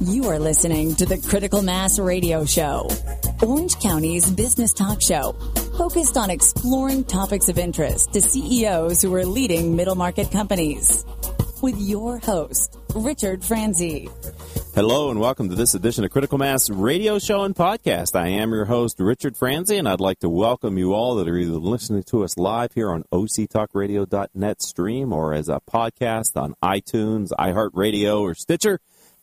You are listening to the Critical Mass Radio Show, Orange County's business talk show, focused on exploring topics of interest to CEOs who are leading middle market companies. With your host, Richard Franzi. Hello and welcome to this edition of Critical Mass Radio Show and Podcast. I am your host, Richard Franzi, and I'd like to welcome you all that are either listening to us live here on octalkradio.net stream or as a podcast on iTunes, iHeartRadio, or Stitcher.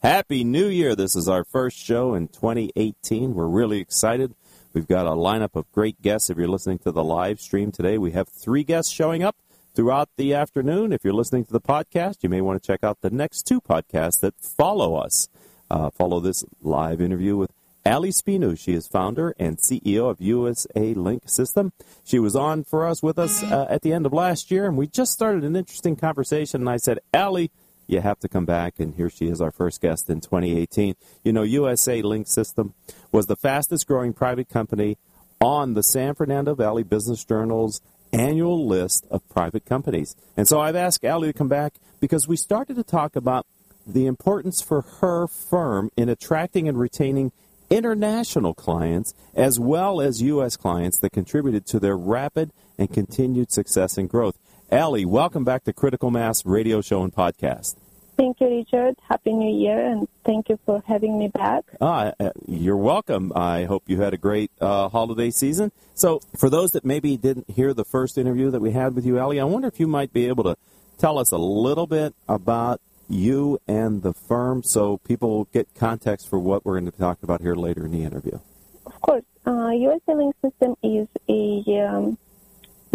Happy New Year. This is our first show in 2018. We're really excited. We've got a lineup of great guests. If you're listening to the live stream today, we have three guests showing up throughout the afternoon. If you're listening to the podcast, you may want to check out the next two podcasts that follow us. Uh, follow this live interview with Ali Spinu. She is founder and CEO of USA Link System. She was on for us with us uh, at the end of last year, and we just started an interesting conversation. And I said, Ali, you have to come back. And here she is, our first guest in 2018. You know, USA Link System was the fastest growing private company on the San Fernando Valley Business Journal's annual list of private companies. And so I've asked Ali to come back because we started to talk about the importance for her firm in attracting and retaining international clients as well as U.S. clients that contributed to their rapid and continued success and growth. Ali, welcome back to Critical Mass Radio Show and Podcast. Thank you, Richard. Happy New Year, and thank you for having me back. Ah, uh, you're welcome. I hope you had a great uh, holiday season. So, for those that maybe didn't hear the first interview that we had with you, Ali, I wonder if you might be able to tell us a little bit about you and the firm so people get context for what we're going to be talking about here later in the interview. Of course. Uh, USA Link System is a um,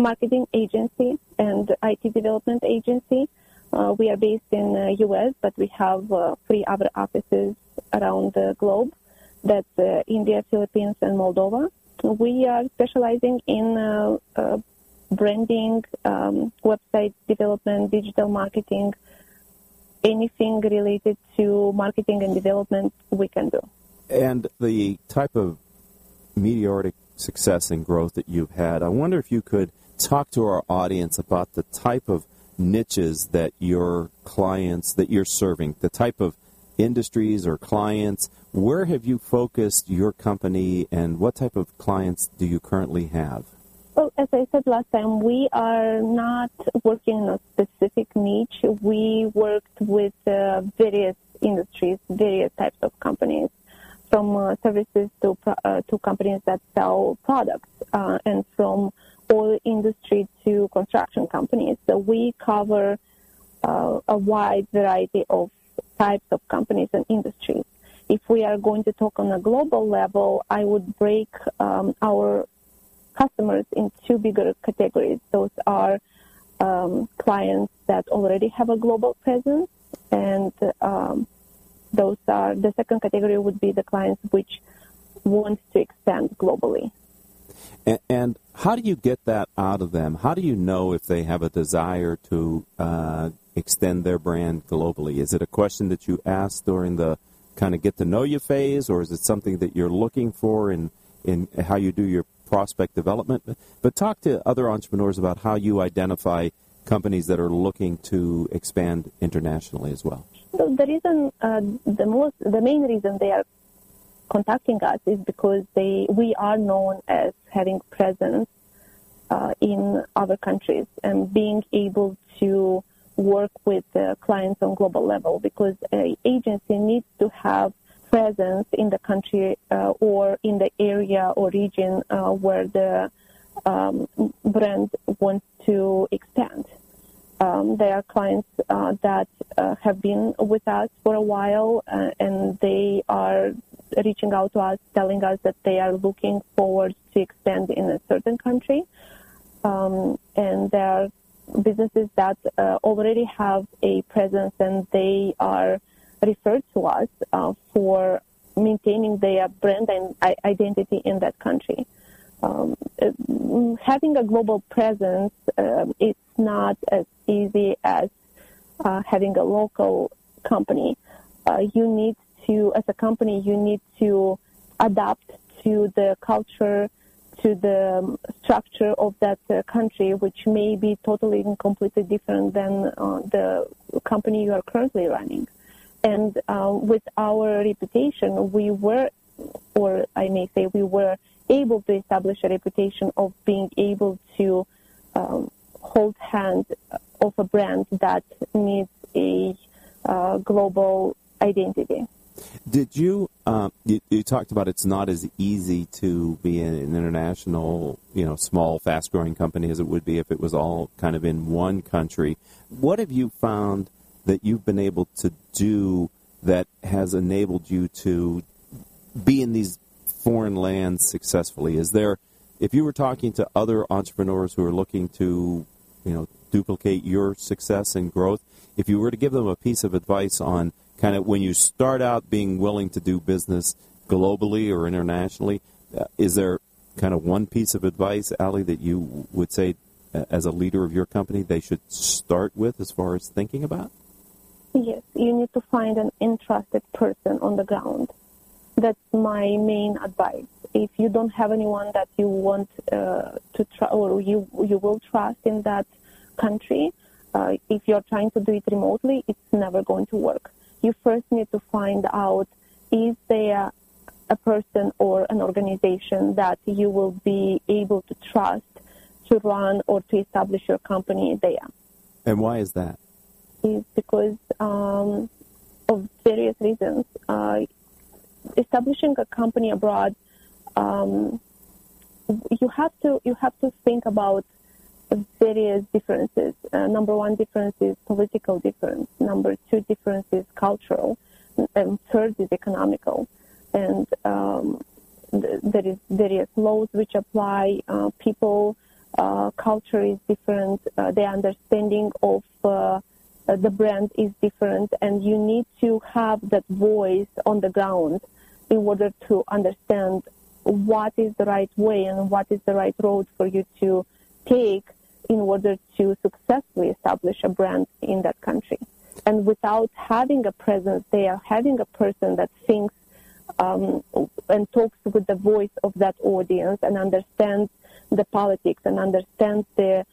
marketing agency and IT development agency. Uh, we are based in the U.S., but we have uh, three other offices around the globe. That's uh, India, Philippines, and Moldova. We are specializing in uh, uh, branding, um, website development, digital marketing, anything related to marketing and development we can do. And the type of meteoric success and growth that you've had, I wonder if you could talk to our audience about the type of niches that your clients that you're serving, the type of industries or clients. Where have you focused your company and what type of clients do you currently have? Well, as I said last time, we are not working in a specific niche. We worked with uh, various industries, various types of companies, from uh, services to uh, to companies that sell products, uh, and from oil industry to construction companies. So we cover a wide variety of types of companies and industries. If we are going to talk on a global level, I would break um, our customers in two bigger categories. Those are um, clients that already have a global presence, and um, those are the second category would be the clients which want to expand globally. And, and how do you get that out of them? How do you know if they have a desire to uh, extend their brand globally? Is it a question that you ask during the kind of get to know you phase, or is it something that you're looking for in in how you do your prospect development. But talk to other entrepreneurs about how you identify companies that are looking to expand internationally as well. So the reason, uh, the most, the main reason they are contacting us is because they we are known as having presence uh, in other countries and being able to work with uh, clients on global level because an agency needs to have presence in the country uh, or in the area or region uh, where the um, brand wants to expand. Um, there are clients uh, that uh, have been with us for a while uh, and they are reaching out to us, telling us that they are looking forward to expand in a certain country. Um, and there are businesses that uh, already have a presence and they are referred to us uh, for maintaining their brand and identity in that country. Um, having a global presence, um, it's not as easy as uh, having a local company. Uh, you need to, as a company, you need to adapt to the culture, to the um, structure of that uh, country, which may be totally and completely different than uh, the company you are currently running. And uh, with our reputation, we were, or I may say, we were able to establish a reputation of being able to um, hold hands of a brand that needs a uh, global identity. Did you, um, you, you talked about it's not as easy to be an international, you know, small, fast-growing company as it would be if it was all kind of in one country. What have you found that you've been able to do that has enabled you to be in these foreign lands successfully? Is there, if you were talking to other entrepreneurs who are looking to, you know, duplicate your success and growth, if you were to give them a piece of advice on kind of when you start out being willing to do business globally or internationally, uh, is there kind of one piece of advice, Ali, that you would say uh, as a leader of your company they should start with as far as thinking about? Yes, you need to find an interested person on the ground. That's my main advice. If you don't have anyone that you want uh, to try or you you will trust in that country, uh, if you're trying to do it remotely, it's never going to work. You first need to find out is there a person or an organization that you will be able to trust to run or to establish your company there. And why is that? is because um, of various reasons. Uh, establishing a company abroad, um, you have to you have to think about various differences. Uh, number one difference is political difference. Number two difference is cultural. And third is economical. And um, th- there is various laws which apply. Uh, people, uh, culture is different. Uh, their understanding of uh, uh, the brand is different and you need to have that voice on the ground in order to understand what is the right way and what is the right road for you to take in order to successfully establish a brand in that country. And without having a presence there, having a person that thinks um, and talks with the voice of that audience and understands the politics and understands the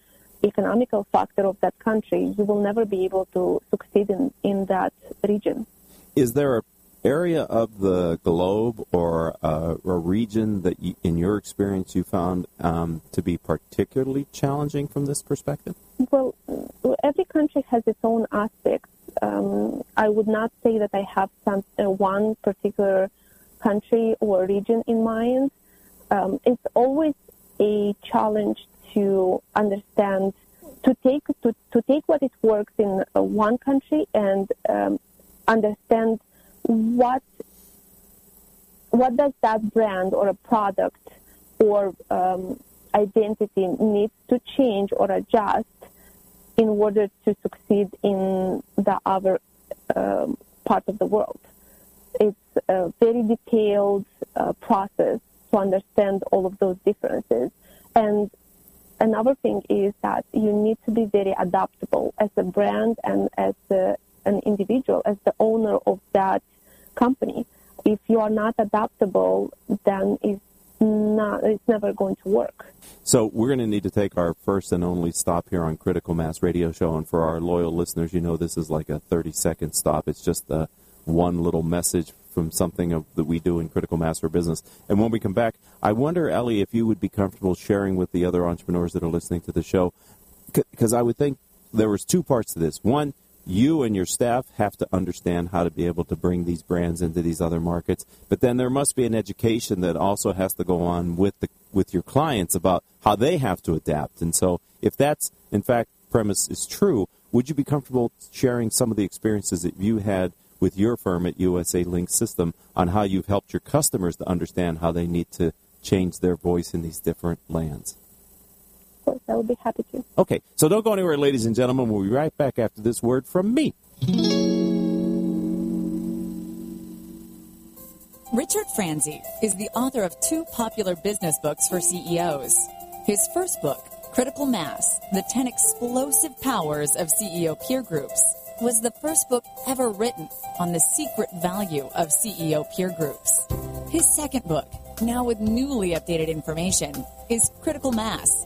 economical factor of that country, you will never be able to succeed in, in that region. Is there a area of the globe or uh, a region that, you, in your experience, you found um, to be particularly challenging from this perspective? Well, every country has its own aspects. Um, I would not say that I have some uh, one particular country or region in mind. Um, it's always a challenge to understand to take to, to take what it works in uh, one country and um, understand what what does that brand or a product or um, identity needs to change or adjust in order to succeed in the other um, part of the world. It's a very detailed uh, process to understand all of those differences. And another thing is that you need to be very adaptable as a brand and as a, an individual, as the owner of that company. If you are not adaptable, then it's not, it's never going to work. So we're going to need to take our first and only stop here on Critical Mass Radio Show. And for our loyal listeners, you know this is like a 30 second stop. It's just a one little message from something of, that we do in Critical Mass for Business. And when we come back, I wonder, Ellie, if you would be comfortable sharing with the other entrepreneurs that are listening to the show, because I would think there was two parts to this. One, you and your staff have to understand how to be able to bring these brands into these other markets. But then there must be an education that also has to go on with the with your clients about how they have to adapt. And so, if that's in fact premise is true, would you be comfortable sharing some of the experiences that you had with your firm at USA Link System on how you've helped your customers to understand how they need to change their voice in these different lands? Of course, I would be happy to. Okay, so don't go anywhere, ladies and gentlemen. We'll be right back after this word from me. Richard Franzi is the author of two popular business books for CEOs. His first book, Critical Mass The 10 Explosive Powers of CEO Peer Groups, was the first book ever written on the secret value of CEO peer groups. His second book, now with newly updated information, is Critical Mass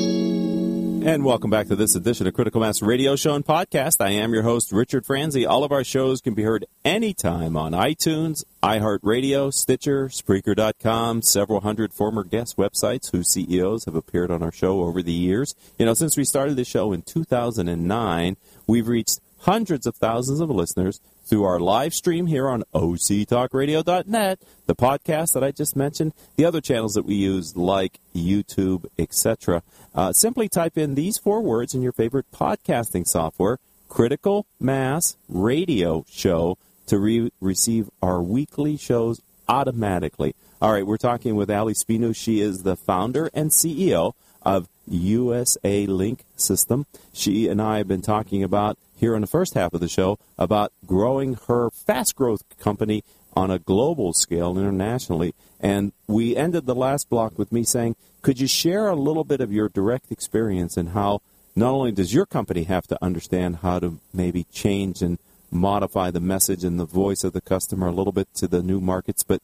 And welcome back to this edition of Critical Mass Radio Show and Podcast. I am your host, Richard Franzi. All of our shows can be heard anytime on iTunes, iHeartRadio, Stitcher, Spreaker.com, several hundred former guest websites whose CEOs have appeared on our show over the years. You know, since we started the show in 2009, we've reached hundreds of thousands of listeners through our live stream here on octalkradio.net, the podcast that I just mentioned, the other channels that we use like YouTube, etc. Uh, simply type in these four words in your favorite podcasting software, Critical Mass Radio Show, to re- receive our weekly shows automatically. All right, we're talking with Ali Spinu. She is the founder and CEO of USA Link System. She and I have been talking about here in the first half of the show about growing her fast growth company on a global scale internationally. And we ended the last block with me saying, could you share a little bit of your direct experience and how not only does your company have to understand how to maybe change and modify the message and the voice of the customer a little bit to the new markets, but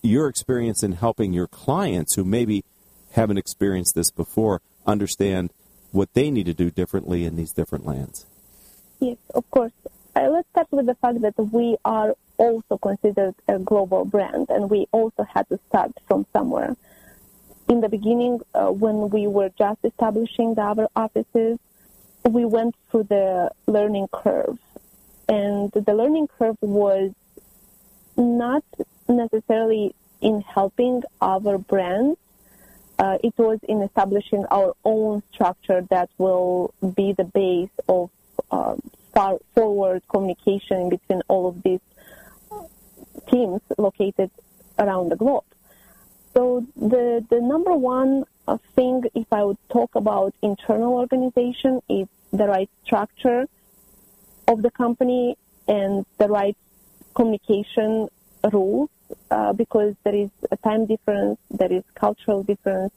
your experience in helping your clients who maybe haven't experienced this before understand what they need to do differently in these different lands. Yes, of course. Uh, let's start with the fact that we are also considered a global brand, and we also had to start from somewhere. In the beginning, uh, when we were just establishing our offices, we went through the learning curve, and the learning curve was not necessarily in helping our brand. Uh, it was in establishing our own structure that will be the base of um, far forward communication between all of these teams located around the globe. So the the number one uh, thing, if I would talk about internal organization, is the right structure of the company and the right communication rules, uh, because there is a time difference, there is cultural difference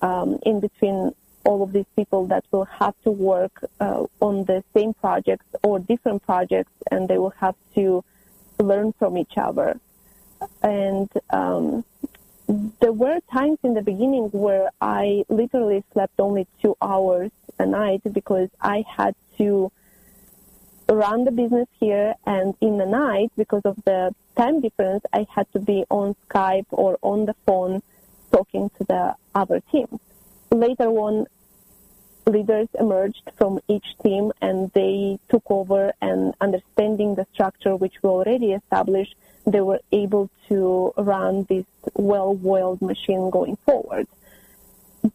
um, in between all of these people that will have to work uh, on the same projects or different projects, and they will have to learn from each other. And um, there were times in the beginning where I literally slept only two hours a night because I had to run the business here, and in the night, because of the time difference, I had to be on Skype or on the phone talking to the other teams. Later on, leaders emerged from each team and they took over and understanding the structure which we already established, they were able to run this well-oiled machine going forward.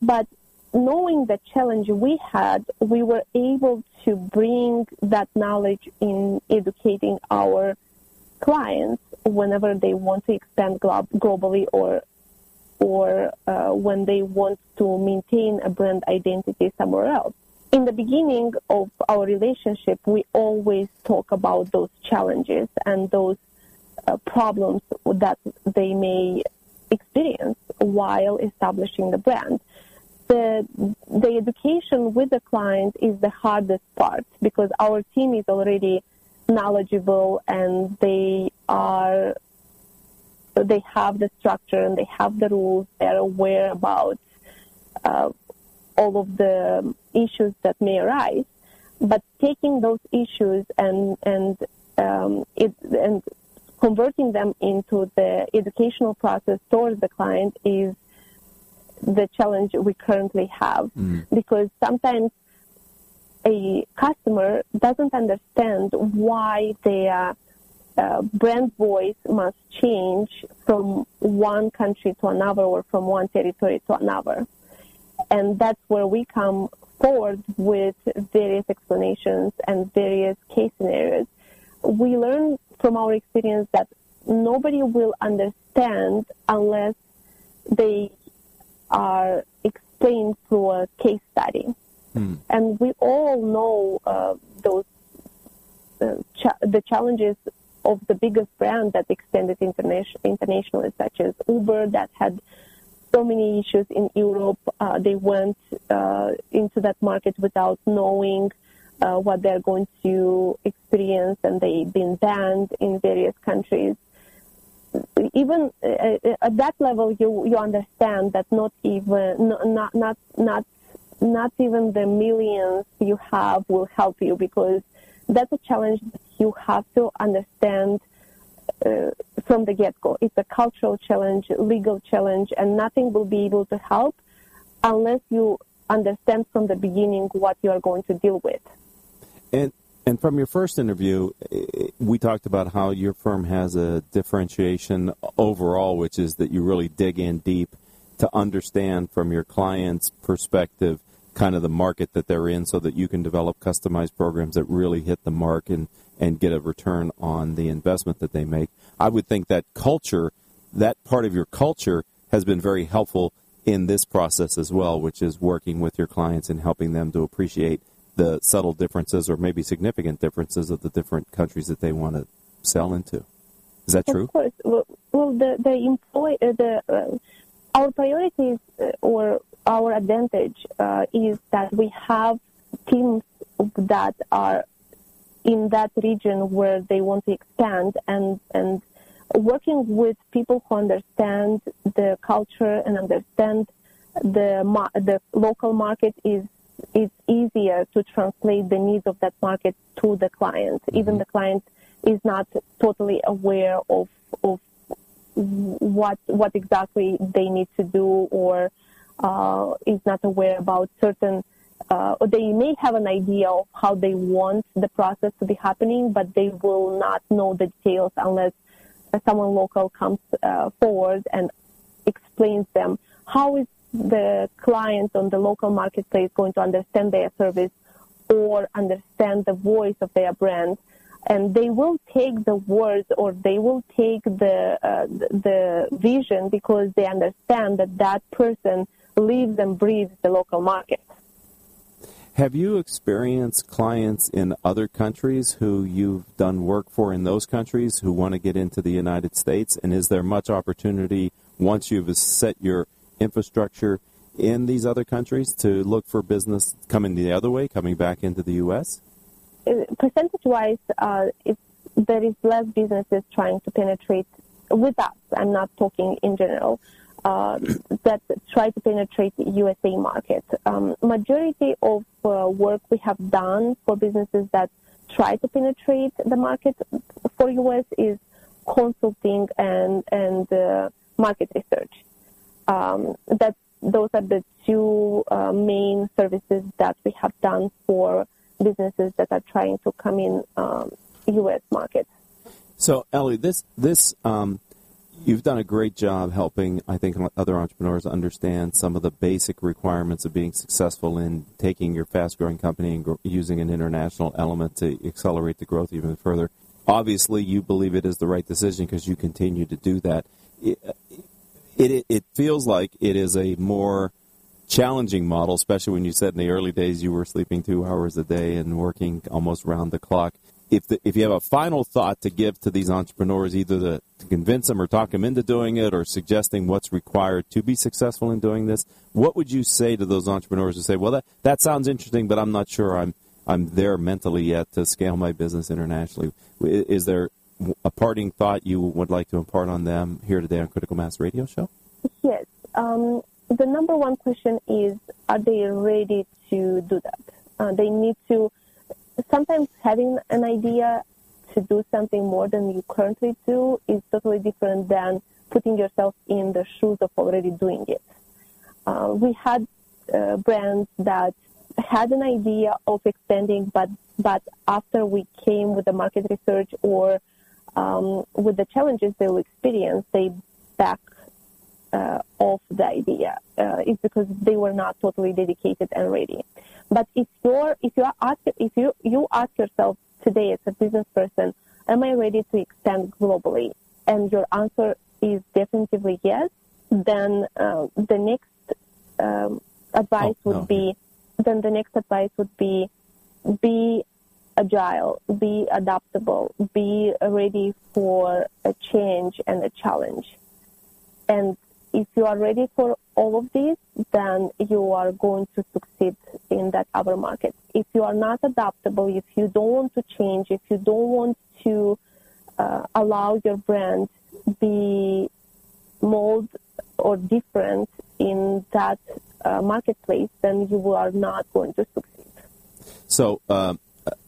But knowing the challenge we had, we were able to bring that knowledge in educating our clients whenever they want to expand globally or or uh, when they want to maintain a brand identity somewhere else. In the beginning of our relationship, we always talk about those challenges and those uh, problems that they may experience while establishing the brand. The, the education with the client is the hardest part because our team is already knowledgeable and they they have the structure and they have the rules. They're aware about uh, all of the issues that may arise. But taking those issues and and um, it, and converting them into the educational process towards the client is the challenge we currently have mm. because sometimes a customer doesn't understand why they are uh, brand voice must change from one country to another or from one territory to another. And that's where we come forward with various explanations and various case scenarios. We learn from our experience that nobody will understand unless they are explained through a case study. Hmm. And we all know uh, those uh, the challenges of the biggest brand that extended internationally such as Uber, that had so many issues in Europe. Uh, they went uh, into that market without knowing uh, what they're going to experience, and they've been banned in various countries. Even uh, at that level, you you understand that not even not not not not even the millions you have will help you because that's a challenge you have to understand uh, from the get-go. It's a cultural challenge, legal challenge, and nothing will be able to help unless you understand from the beginning what you are going to deal with. And and from your first interview, we talked about how your firm has a differentiation overall, which is that you really dig in deep to understand from your client's perspective kind of the market that they're in so that you can develop customized programs that really hit the mark and, and get a return on the investment that they make. I would think that culture, that part of your culture, has been very helpful in this process as well, which is working with your clients and helping them to appreciate the subtle differences or maybe significant differences of the different countries that they want to sell into. Is that true? Of course. Well, well the the employ uh, the uh, our priorities uh, or our advantage uh, is that we have teams that are in that region where they want to expand and and working with people who understand the culture and understand the the local market is it's easier to translate the needs of that market to the client. Mm-hmm. Even the client is not totally aware of of what what exactly they need to do or uh, is not aware about certain uh, or they may have an idea of how they want the process to be happening, but they will not know the details unless someone local comes uh, forward and explains them. How is the client on the local marketplace going to understand their service or understand the voice of their brand? And they will take the words or they will take the uh, the vision because they understand that that person lives and breathes the local market. Have you experienced clients in other countries who you've done work for in those countries who want to get into the United States? And is there much opportunity once you've set your infrastructure in these other countries to look for business coming the other way, coming back into the U.S.? Uh, percentage-wise, uh, there is less businesses trying to penetrate with us. I'm not talking in general. Uh, that try to penetrate the USA market. Um, majority of uh, work we have done for businesses that try to penetrate the market for US is consulting and and uh, market research. Um, that those are the two uh, main services that we have done for businesses that are trying to come in um, U.S. market. So, Ellie, this this um, you've done a great job helping, I think, other entrepreneurs understand some of the basic requirements of being successful in taking your fast-growing company and using an international element to accelerate the growth even further. Obviously, you believe it is the right decision because you continue to do that. It, it, it feels like it is a more challenging model, especially when you said in the early days you were sleeping two hours a day and working almost round the clock. If the, if you have a final thought to give to these entrepreneurs, either to, to convince them or talk them into doing it, or suggesting what's required to be successful in doing this, what would you say to those entrepreneurs who say, "Well, that that sounds interesting, but I'm not sure I'm I'm there mentally yet to scale my business internationally"? Is there a parting thought you would like to impart on them here today on Critical Mass Radio Show? Yes. Um, the number one question is, are they ready to do that? Uh, they need to, sometimes having an idea to do something more than you currently do is totally different than putting yourself in the shoes of already doing it. Uh, we had uh, brands that had an idea of expanding, but but after we came with the market research or um, with the challenges they will experience, they back uh, off the idea. Uh, it's because they were not totally dedicated and ready. But if you're, if you ask, if you you ask yourself today as a business person, am I ready to extend globally? And your answer is definitively yes. Then uh, the next um, advice oh, would no. be, then the next advice would be, be agile, be adaptable, be ready for a change and a challenge. And if you are ready for all of these, then you are going to succeed in that other market. If you are not adaptable, if you don't want to change, if you don't want to uh, allow your brand be mold or different in that uh, marketplace, then you are not going to succeed. So, um,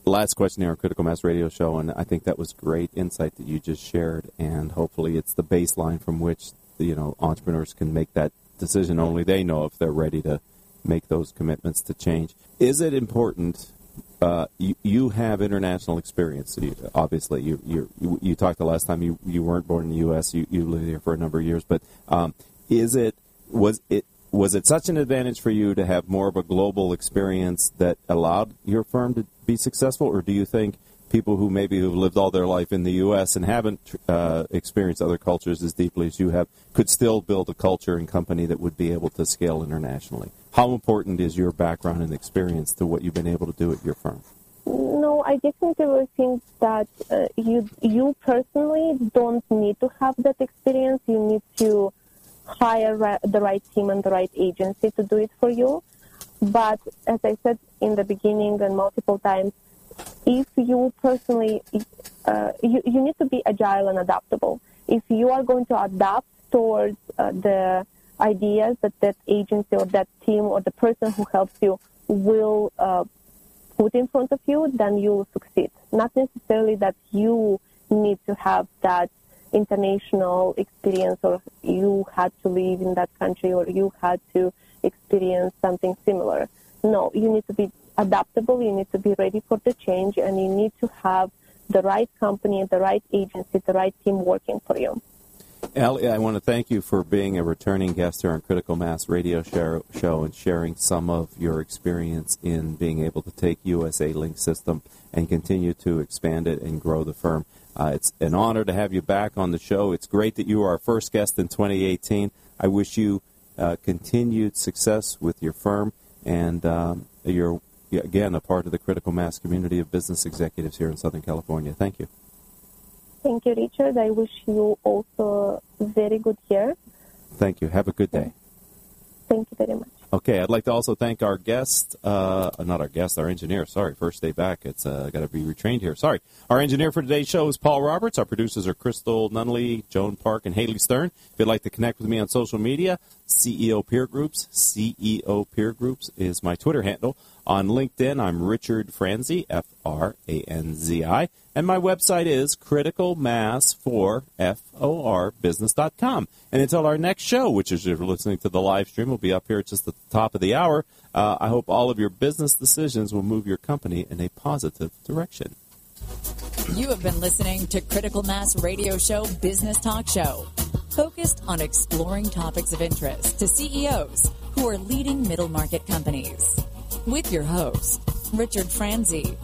last question here on Critical Mass Radio Show, and I think that was great insight that you just shared, and hopefully it's the baseline from which you know entrepreneurs can make that decision. Only they know if they're ready to make those commitments to change. Is it important? Uh, you, you have international experience. You, obviously, you, you you talked the last time you, you weren't born in the U.S. You you lived here for a number of years. But um, is it was it was it such an advantage for you to have more of a global experience that allowed your firm to be successful, or do you think people who maybe have lived all their life in the U.S. and haven't uh, experienced other cultures as deeply as you have could still build a culture and company that would be able to scale internationally? How important is your background and experience to what you've been able to do at your firm? No, I definitely think that uh, you you personally don't need to have that experience. You need to hire ra- the right team and the right agency to do it for you. But as I said in the beginning and multiple times, if you personally, uh, you, you need to be agile and adaptable. If you are going to adapt towards uh, the ideas that that agency or that team or the person who helps you will uh, put in front of you, then you will succeed. Not necessarily that you need to have that international experience or you had to live in that country or you had to experience something similar. No, you need to be adaptable, you need to be ready for the change, and you need to have the right company, the right agency, the right team working for you. Ellie, I want to thank you for being a returning guest here on Critical Mass Radio Show and sharing some of your experience in being able to take USA Link System and continue to expand it and grow the firm. Uh, it's an honor to have you back on the show. It's great that you are our first guest in 2018. I wish you uh, continued success with your firm, and um, you're again a part of the critical mass community of business executives here in Southern California. Thank you. Thank you, Richard. I wish you also a very good year. Thank you. Have a good day. Thank you very much. Okay, I'd like to also thank our guest, uh, not our guest, our engineer. Sorry, first day back. It's uh, got to be retrained here. Sorry. Our engineer for today's show is Paul Roberts. Our producers are Crystal Nunnally, Joan Park, and Haley Stern. If you'd like to connect with me on social media, CEO Peer Groups, CEO Peer Groups is my Twitter handle. On LinkedIn, I'm Richard Franzi, F R A N Z I, and my website is criticalmass4FORbusiness.com. And until our next show, which is if you're listening to the live stream, will be up here just at the top of the hour. Uh, I hope all of your business decisions will move your company in a positive direction. You have been listening to Critical Mass Radio Show Business Talk Show, focused on exploring topics of interest to CEOs who are leading middle market companies with your host, Richard Franzi.